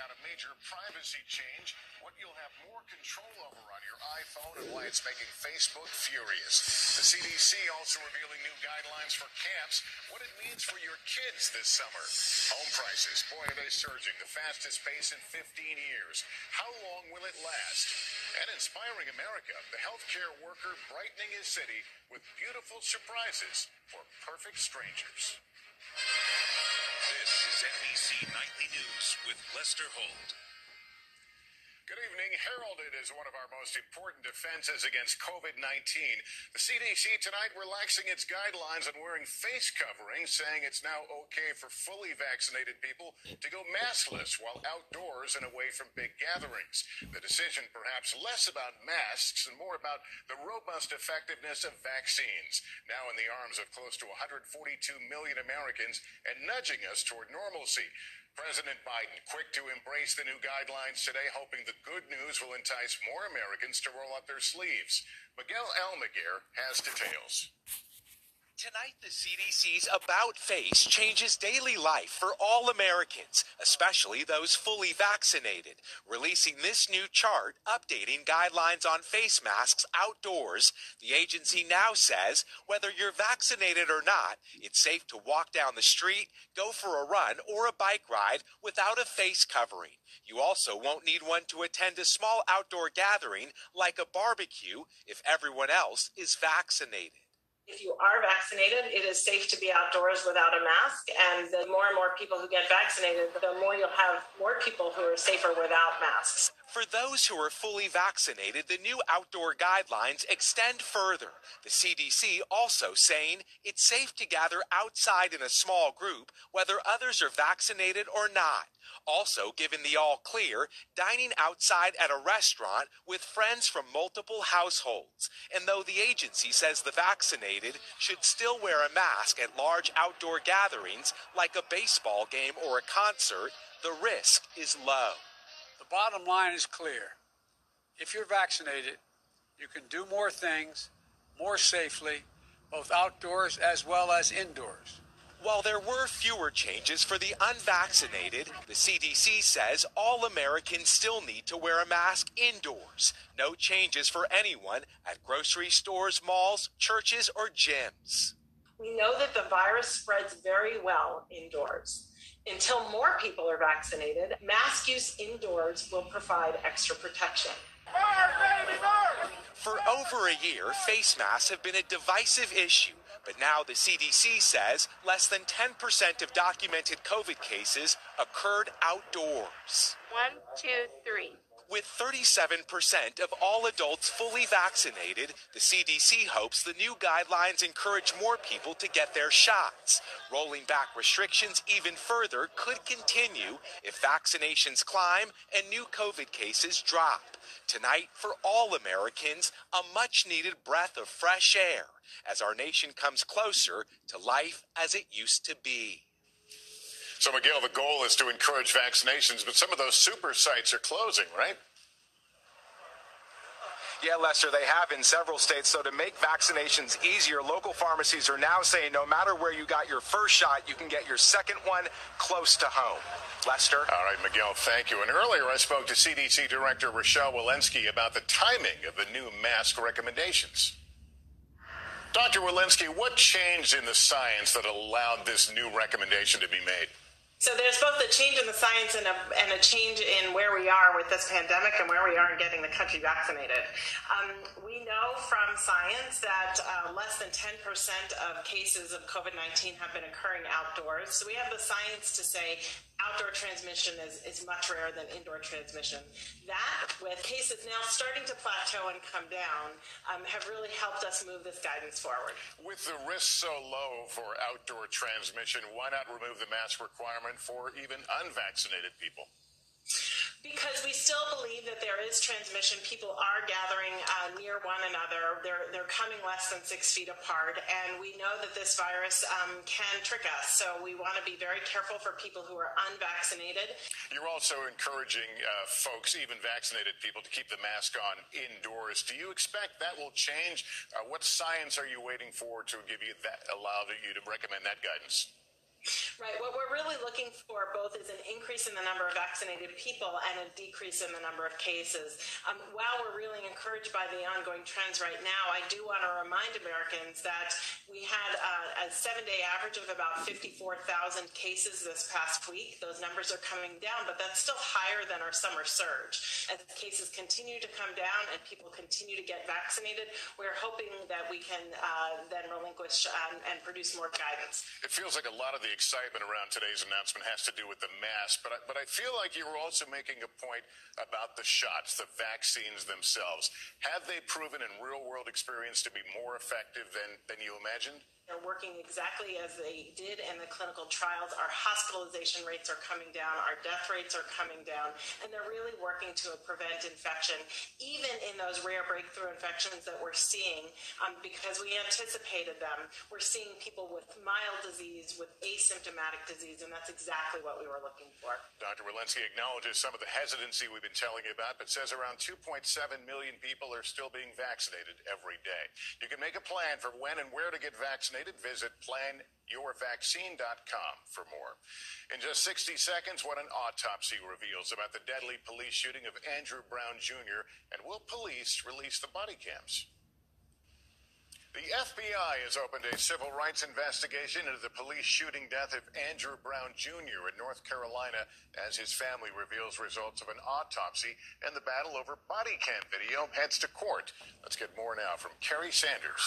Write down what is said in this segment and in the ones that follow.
out a major privacy change, what you'll have more control over on your iPhone, and why it's making Facebook furious. The CDC also revealing new guidelines for camps, what it means for your kids this summer. Home prices, boy, are they surging, the fastest pace in 15 years. How long will it last? And inspiring America, the healthcare worker brightening his city with beautiful surprises for perfect strangers. NBC Nightly News with Lester Holt. Good evening. Heralded as one of our most important defenses against COVID 19, the CDC tonight relaxing its guidelines on wearing face coverings, saying it's now okay for fully vaccinated people to go maskless while outdoors and away from big gatherings. The decision perhaps less about masks and more about the robust effectiveness of vaccines, now in the arms of close to 142 million Americans and nudging us toward normalcy. President Biden quick to embrace the new guidelines today, hoping the good news will entice more Americans to roll up their sleeves. Miguel Almaguer has details. Tonight, the CDC's About Face changes daily life for all Americans, especially those fully vaccinated, releasing this new chart updating guidelines on face masks outdoors. The agency now says whether you're vaccinated or not, it's safe to walk down the street, go for a run, or a bike ride without a face covering. You also won't need one to attend a small outdoor gathering like a barbecue if everyone else is vaccinated. If you are vaccinated, it is safe to be outdoors without a mask. And the more and more people who get vaccinated, the more you'll have more people who are safer without masks. For those who are fully vaccinated, the new outdoor guidelines extend further. The CDC also saying it's safe to gather outside in a small group, whether others are vaccinated or not. Also, given the all clear, dining outside at a restaurant with friends from multiple households. And though the agency says the vaccinated should still wear a mask at large outdoor gatherings like a baseball game or a concert, the risk is low. The bottom line is clear. If you're vaccinated, you can do more things more safely, both outdoors as well as indoors. While there were fewer changes for the unvaccinated, the CDC says all Americans still need to wear a mask indoors. No changes for anyone at grocery stores, malls, churches, or gyms. We know that the virus spreads very well indoors. Until more people are vaccinated, mask use indoors will provide extra protection. For over a year, face masks have been a divisive issue. But now the CDC says less than 10% of documented COVID cases occurred outdoors. One, two, three. With 37% of all adults fully vaccinated, the CDC hopes the new guidelines encourage more people to get their shots. Rolling back restrictions even further could continue if vaccinations climb and new COVID cases drop. Tonight, for all Americans, a much needed breath of fresh air as our nation comes closer to life as it used to be. So, Miguel, the goal is to encourage vaccinations, but some of those super sites are closing, right? Yeah, Lester, they have in several states. So to make vaccinations easier, local pharmacies are now saying no matter where you got your first shot, you can get your second one close to home. Lester? All right, Miguel, thank you. And earlier I spoke to CDC Director Rochelle Walensky about the timing of the new mask recommendations. Dr. Walensky, what changed in the science that allowed this new recommendation to be made? So there's both a change in the science and a, and a change in where we are with this pandemic and where we are in getting the country vaccinated. Um, we know from science that uh, less than 10% of cases of COVID 19 have been occurring outdoors. So we have the science to say outdoor transmission is, is much rarer than indoor transmission. That, with cases now starting to plateau and come down, um, have really helped us move this guidance forward. With the risk so low for outdoor transmission, why not remove the mask requirement for even unvaccinated people? Because we still believe that there is transmission. People are gathering uh, near one another. They're, they're coming less than six feet apart. And we know that this virus um, can trick us. So we want to be very careful for people who are unvaccinated. You're also encouraging uh, folks, even vaccinated people, to keep the mask on indoors. Do you expect that will change? Uh, what science are you waiting for to give you that, allow you to recommend that guidance? Right. What we're really looking for both is an increase in the number of vaccinated people and a decrease in the number of cases. Um, while we're really encouraged by the ongoing trends right now, I do want to remind Americans that we had uh, a seven day average of about 54,000 cases this past week. Those numbers are coming down, but that's still higher than our summer surge. As cases continue to come down and people continue to get vaccinated, we're hoping that we can uh, then relinquish um, and produce more guidance. It feels like a lot of the excitement around today's announcement has to do with the mask, but I, but I feel like you were also making a point about the shots, the vaccines themselves. Have they proven in real world experience to be more effective than, than you imagined? They're working exactly as they did in the clinical trials. Our hospitalization rates are coming down, our death rates are coming down, and they're really working to prevent infection, even in those rare breakthrough infections that we're seeing, um, because we anticipated them. We're seeing people with mild disease, with asymptomatic disease, and that's exactly what we were looking for. Dr. Walensky acknowledges some of the hesitancy we've been telling you about, but says around 2.7 million people are still being vaccinated every day. You can make a plan for when and where to get vaccinated vaccinated, visit planyourvaccine.com for more. In just 60 seconds, what an autopsy reveals about the deadly police shooting of Andrew Brown Jr. And will police release the body cams? The FBI has opened a civil rights investigation into the police shooting death of Andrew Brown Jr. in North Carolina as his family reveals results of an autopsy and the battle over body cam video heads to court. Let's get more now from Kerry Sanders.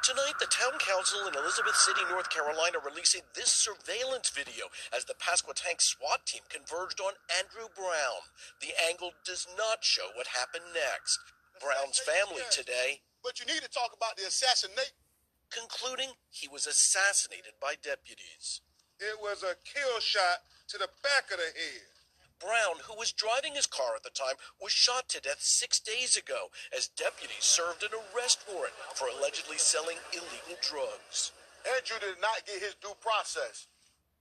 Tonight, the town council in Elizabeth City, North Carolina, releasing this surveillance video as the Pasquotank SWAT team converged on Andrew Brown. The angle does not show what happened next. Brown's family today. But you need to talk about the assassination. Concluding he was assassinated by deputies. It was a kill shot to the back of the head. Brown, who was driving his car at the time, was shot to death six days ago as deputies served an arrest warrant for allegedly selling illegal drugs. Andrew did not get his due process.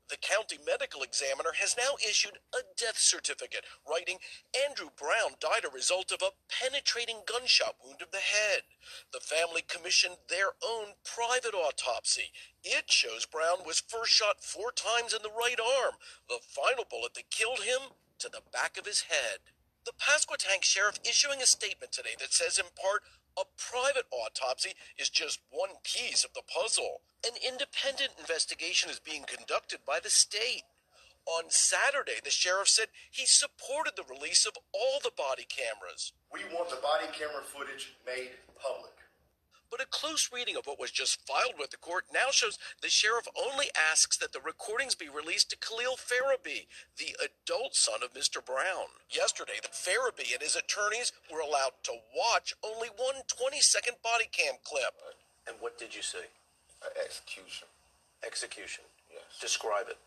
The county medical examiner has now issued a death certificate, writing Andrew Brown died a result of a penetrating gunshot wound of the head. The family commissioned their own private autopsy. It shows Brown was first shot four times in the right arm. The final bullet that killed him to the back of his head. The Pasquotank sheriff issuing a statement today that says, in part, a private autopsy is just one piece of the puzzle. An independent investigation is being conducted by the state. On Saturday, the sheriff said he supported the release of all the body cameras. We want the body camera footage made public. But a close reading of what was just filed with the court now shows the sheriff only asks that the recordings be released to Khalil Ferebee, the adult son of Mr. Brown. Yesterday, the Ferebee and his attorneys were allowed to watch only one 20 second body cam clip. And what did you see? Uh, execution. Execution. Yes. Describe it.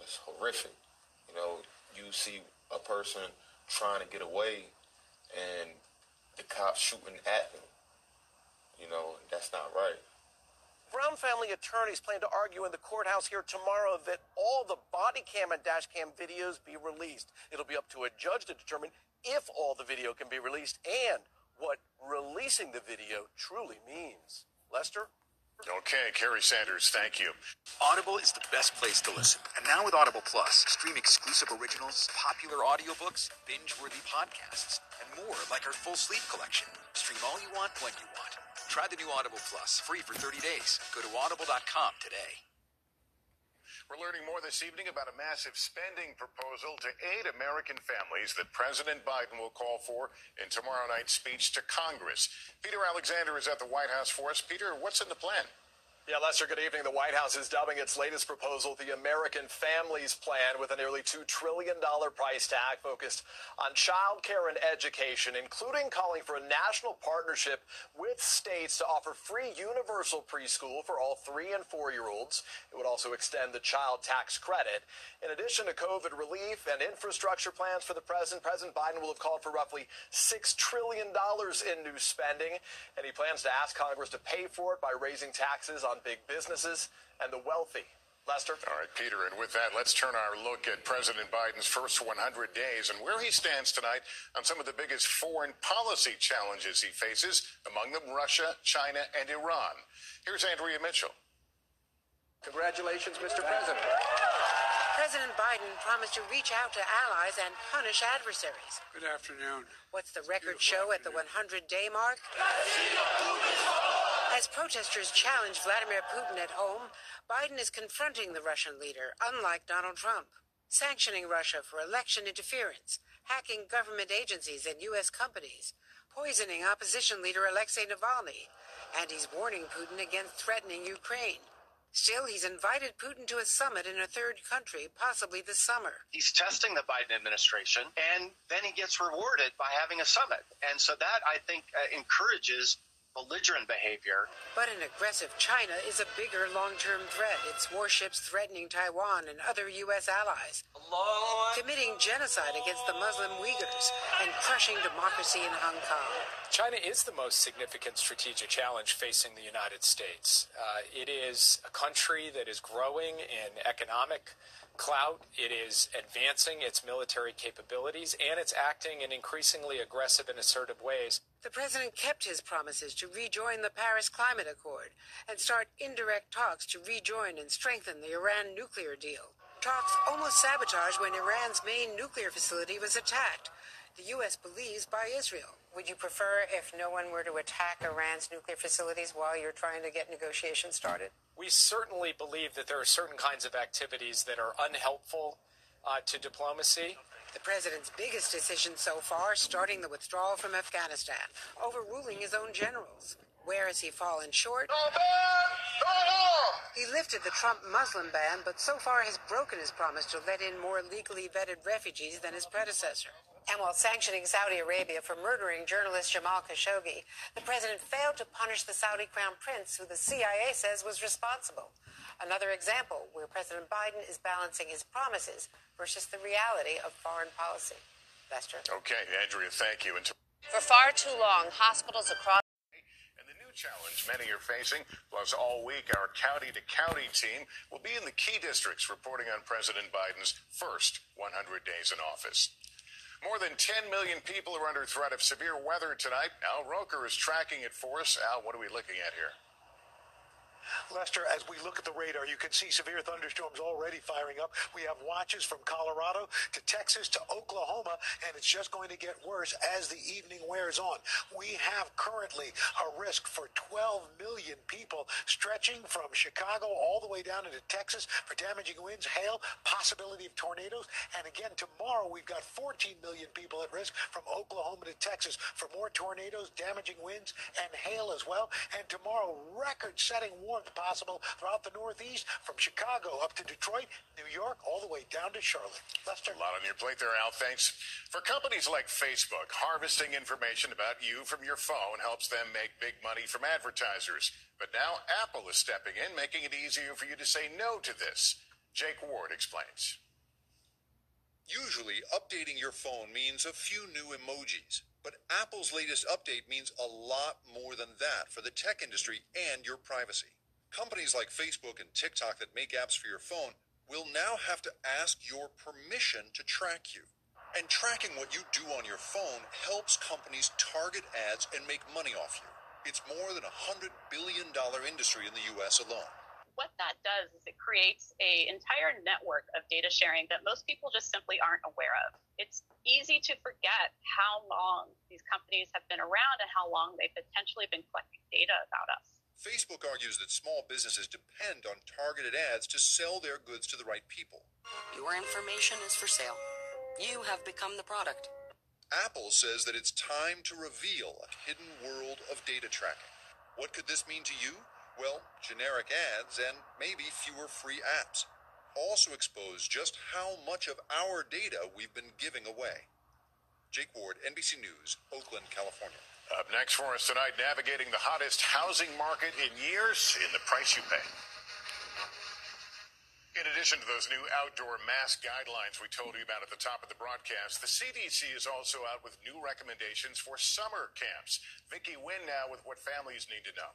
It's horrific. You know, you see a person trying to get away and the cops shooting at them you know, that's not right. Brown family attorneys plan to argue in the courthouse here tomorrow that all the body cam and dash cam videos be released. It'll be up to a judge to determine if all the video can be released and what releasing the video truly means. Lester? Okay, Kerry Sanders, thank you. Audible is the best place to listen. And now with Audible Plus, stream exclusive originals, popular audiobooks, binge-worthy podcasts, and more like our full sleep collection. Stream all you want when you want Try the new Audible Plus, free for 30 days. Go to audible.com today. We're learning more this evening about a massive spending proposal to aid American families that President Biden will call for in tomorrow night's speech to Congress. Peter Alexander is at the White House for us. Peter, what's in the plan? Yeah, Lester, good evening. The White House is dubbing its latest proposal the American Families Plan with a nearly $2 trillion price tag focused on child care and education, including calling for a national partnership with states to offer free universal preschool for all three and four year olds. It would also extend the child tax credit. In addition to COVID relief and infrastructure plans for the president, President Biden will have called for roughly $6 trillion in new spending, and he plans to ask Congress to pay for it by raising taxes on on big businesses and the wealthy. Lester? All right, Peter, and with that, let's turn our look at President Biden's first 100 days and where he stands tonight on some of the biggest foreign policy challenges he faces, among them Russia, China, and Iran. Here's Andrea Mitchell. Congratulations, Mr. President. President Biden promised to reach out to allies and punish adversaries. Good afternoon. What's the record show at the 100 day mark? As protesters challenge Vladimir Putin at home, Biden is confronting the Russian leader, unlike Donald Trump, sanctioning Russia for election interference, hacking government agencies and U.S. companies, poisoning opposition leader Alexei Navalny, and he's warning Putin against threatening Ukraine. Still, he's invited Putin to a summit in a third country, possibly this summer. He's testing the Biden administration, and then he gets rewarded by having a summit. And so that, I think, uh, encourages belligerent behavior. But an aggressive China is a bigger long term threat. Its warships threatening Taiwan and other U.S. allies, committing genocide against the Muslim Uyghurs, and crushing democracy in Hong Kong. China is the most significant strategic challenge facing the United States. Uh, it is a country that is growing in economic clout. It is advancing its military capabilities and it's acting in increasingly aggressive and assertive ways. The president kept his promises to rejoin the Paris Climate Accord and start indirect talks to rejoin and strengthen the Iran nuclear deal. Talks almost sabotaged when Iran's main nuclear facility was attacked. The U.S. believes by Israel. Would you prefer if no one were to attack Iran's nuclear facilities while you're trying to get negotiations started? We certainly believe that there are certain kinds of activities that are unhelpful uh, to diplomacy. The president's biggest decision so far, starting the withdrawal from Afghanistan, overruling his own generals. Where has he fallen short? He lifted the Trump Muslim ban, but so far has broken his promise to let in more legally vetted refugees than his predecessor. And while sanctioning Saudi Arabia for murdering journalist Jamal Khashoggi, the president failed to punish the Saudi crown prince, who the CIA says was responsible. Another example where President Biden is balancing his promises versus the reality of foreign policy. Lester. Okay, Andrea, thank you. For far too long, hospitals across and the new challenge many are facing. Plus, all week, our county to county team will be in the key districts reporting on President Biden's first 100 days in office. More than 10 million people are under threat of severe weather tonight. Al Roker is tracking it for us. Al, what are we looking at here? Lester, as we look at the radar, you can see severe thunderstorms already firing up. We have watches from Colorado to Texas to Oklahoma, and it's just going to get worse as the evening wears on. We have currently a risk for 12 million people stretching from Chicago all the way down into Texas for damaging winds, hail, possibility of tornadoes. And again, tomorrow we've got 14 million people at risk from Oklahoma to Texas for more tornadoes, damaging winds, and hail as well. And tomorrow, record setting warmth possible throughout the Northeast, from Chicago up to Detroit, New York, all the way down to Charlotte. Lester. A lot on your plate there, Al. Thanks. For companies like Facebook, harvesting information about you from your phone helps them make big money from advertisers. But now Apple is stepping in, making it easier for you to say no to this. Jake Ward explains. Usually, updating your phone means a few new emojis. But Apple's latest update means a lot more than that for the tech industry and your privacy. Companies like Facebook and TikTok that make apps for your phone will now have to ask your permission to track you. And tracking what you do on your phone helps companies target ads and make money off you. It's more than a $100 billion industry in the U.S. alone. What that does is it creates an entire network of data sharing that most people just simply aren't aware of. It's easy to forget how long these companies have been around and how long they've potentially been collecting data about us. Facebook argues that small businesses depend on targeted ads to sell their goods to the right people. Your information is for sale. You have become the product. Apple says that it's time to reveal a hidden world of data tracking. What could this mean to you? Well, generic ads and maybe fewer free apps. Also expose just how much of our data we've been giving away. Jake Ward, NBC News, Oakland, California. Up next for us tonight, navigating the hottest housing market in years in the price you pay. In addition to those new outdoor mask guidelines we told you about at the top of the broadcast, the CDC is also out with new recommendations for summer camps. Vicky Nguyen now with what families need to know.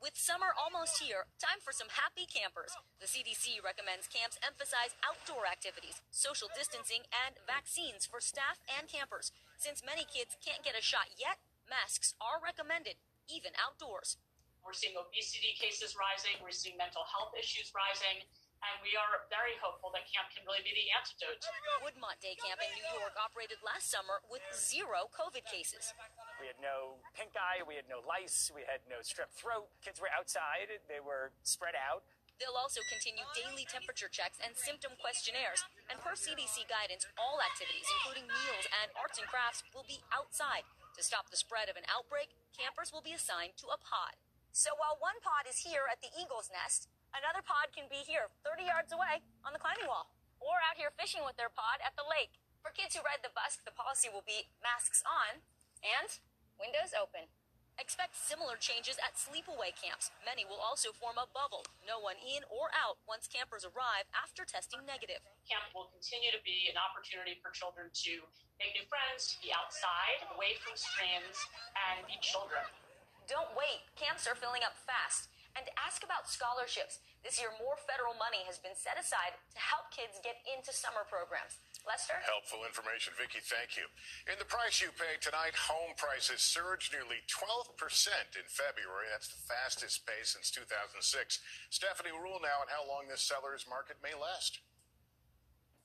With summer almost here, time for some happy campers. The CDC recommends camps emphasize outdoor activities, social distancing, and vaccines for staff and campers. Since many kids can't get a shot yet, masks are recommended, even outdoors. We're seeing obesity cases rising. We're seeing mental health issues rising. And we are very hopeful that camp can really be the antidote. Woodmont Day Camp in New York operated last summer with zero COVID cases. We had no pink eye, we had no lice, we had no strep throat. Kids were outside, they were spread out. They'll also continue daily temperature checks and symptom questionnaires. And per CDC guidance, all activities, including meals and arts and crafts, will be outside. To stop the spread of an outbreak, campers will be assigned to a pod. So while one pod is here at the Eagle's Nest, another pod can be here 30 yards away on the climbing wall, or out here fishing with their pod at the lake. For kids who ride the bus, the policy will be masks on and windows open. Expect similar changes at sleepaway camps. Many will also form a bubble. No one in or out once campers arrive after testing negative. Camp will continue to be an opportunity for children to make new friends, to be outside, away from screens, and be children. Don't wait. Camps are filling up fast. And ask about scholarships. This year, more federal money has been set aside to help kids get into summer programs. Lester? Helpful information, Vicky. Thank you. In the price you pay tonight, home prices surged nearly 12% in February. That's the fastest pace since 2006. Stephanie Ruhle now on how long this seller's market may last.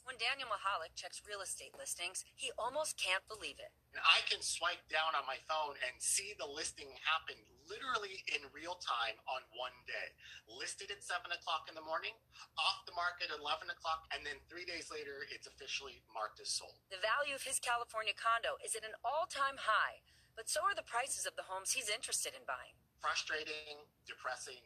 When Daniel Mahalik checks real estate listings, he almost can't believe it. I can swipe down on my phone and see the listing happen literally in real time on one day. Listed at 7 o'clock in the morning, off the market at 11 o'clock, and then three days later, it's officially marked as sold. The value of his California condo is at an all time high, but so are the prices of the homes he's interested in buying. Frustrating, depressing.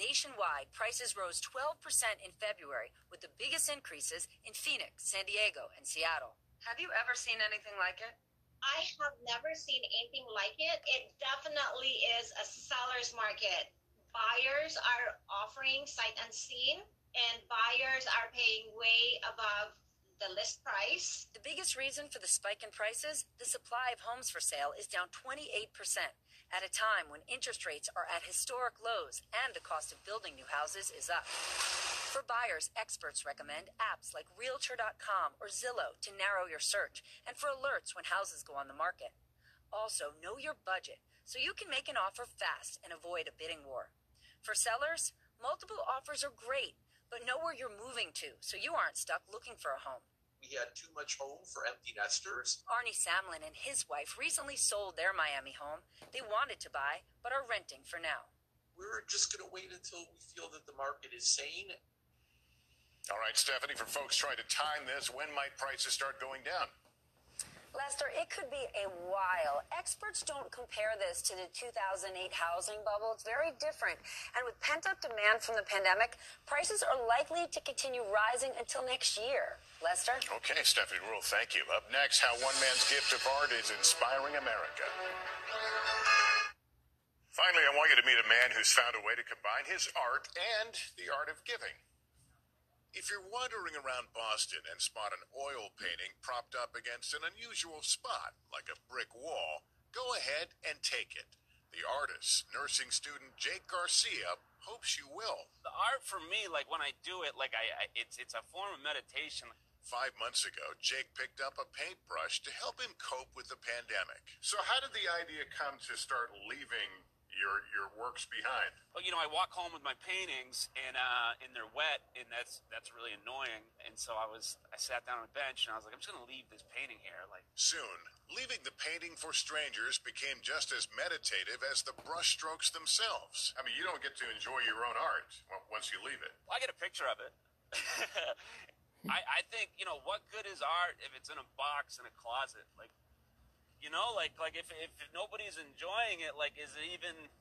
Nationwide, prices rose 12% in February, with the biggest increases in Phoenix, San Diego, and Seattle. Have you ever seen anything like it? I have never seen anything like it. It definitely is a seller's market. Buyers are offering sight unseen, and buyers are paying way above the list price. The biggest reason for the spike in prices the supply of homes for sale is down 28% at a time when interest rates are at historic lows and the cost of building new houses is up. For buyers, experts recommend apps like Realtor.com or Zillow to narrow your search and for alerts when houses go on the market. Also, know your budget so you can make an offer fast and avoid a bidding war. For sellers, multiple offers are great, but know where you're moving to so you aren't stuck looking for a home. We had too much home for empty nesters. Arnie Samlin and his wife recently sold their Miami home they wanted to buy, but are renting for now. We're just going to wait until we feel that the market is sane. All right, Stephanie, for folks trying to time this, when might prices start going down? Lester, it could be a while. Experts don't compare this to the 2008 housing bubble. It's very different. And with pent up demand from the pandemic, prices are likely to continue rising until next year. Lester? Okay, Stephanie Ruhle, thank you. Up next, how one man's gift of art is inspiring America. Finally, I want you to meet a man who's found a way to combine his art and the art of giving. If you're wandering around Boston and spot an oil painting propped up against an unusual spot, like a brick wall, go ahead and take it. The artist, nursing student Jake Garcia, hopes you will. The art for me, like when I do it, like I, I it's it's a form of meditation. Five months ago, Jake picked up a paintbrush to help him cope with the pandemic. So, how did the idea come to start leaving your your works behind? Well, you know, I walk home with my paintings, and uh, and they're wet, and that's that's really annoying. And so I was I sat down on a bench, and I was like, I'm just gonna leave this painting here. Like soon, leaving the painting for strangers became just as meditative as the brushstrokes themselves. I mean, you don't get to enjoy your own art once you leave it. Well, I get a picture of it. I, I think you know what good is art if it's in a box in a closet like you know like like if, if nobody's enjoying it like is it even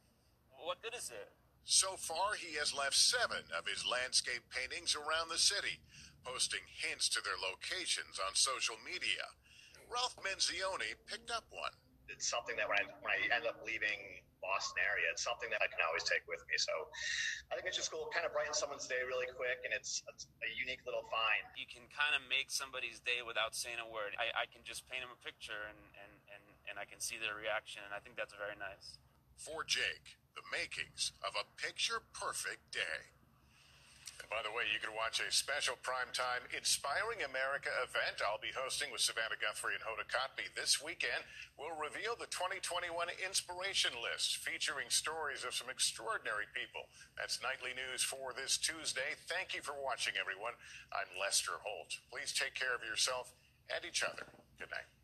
what good is it so far he has left seven of his landscape paintings around the city posting hints to their locations on social media ralph menzione picked up one it's something that when I, when I end up leaving Boston area, it's something that I can always take with me. So I think it's just cool, kind of brighten someone's day really quick, and it's, it's a unique little find. You can kind of make somebody's day without saying a word. I, I can just paint them a picture, and, and, and, and I can see their reaction, and I think that's very nice. For Jake, the makings of a picture perfect day. And by the way, you can watch a special primetime Inspiring America event I'll be hosting with Savannah Guthrie and Hoda Kotb this weekend. We'll reveal the 2021 Inspiration List featuring stories of some extraordinary people. That's nightly news for this Tuesday. Thank you for watching, everyone. I'm Lester Holt. Please take care of yourself and each other. Good night.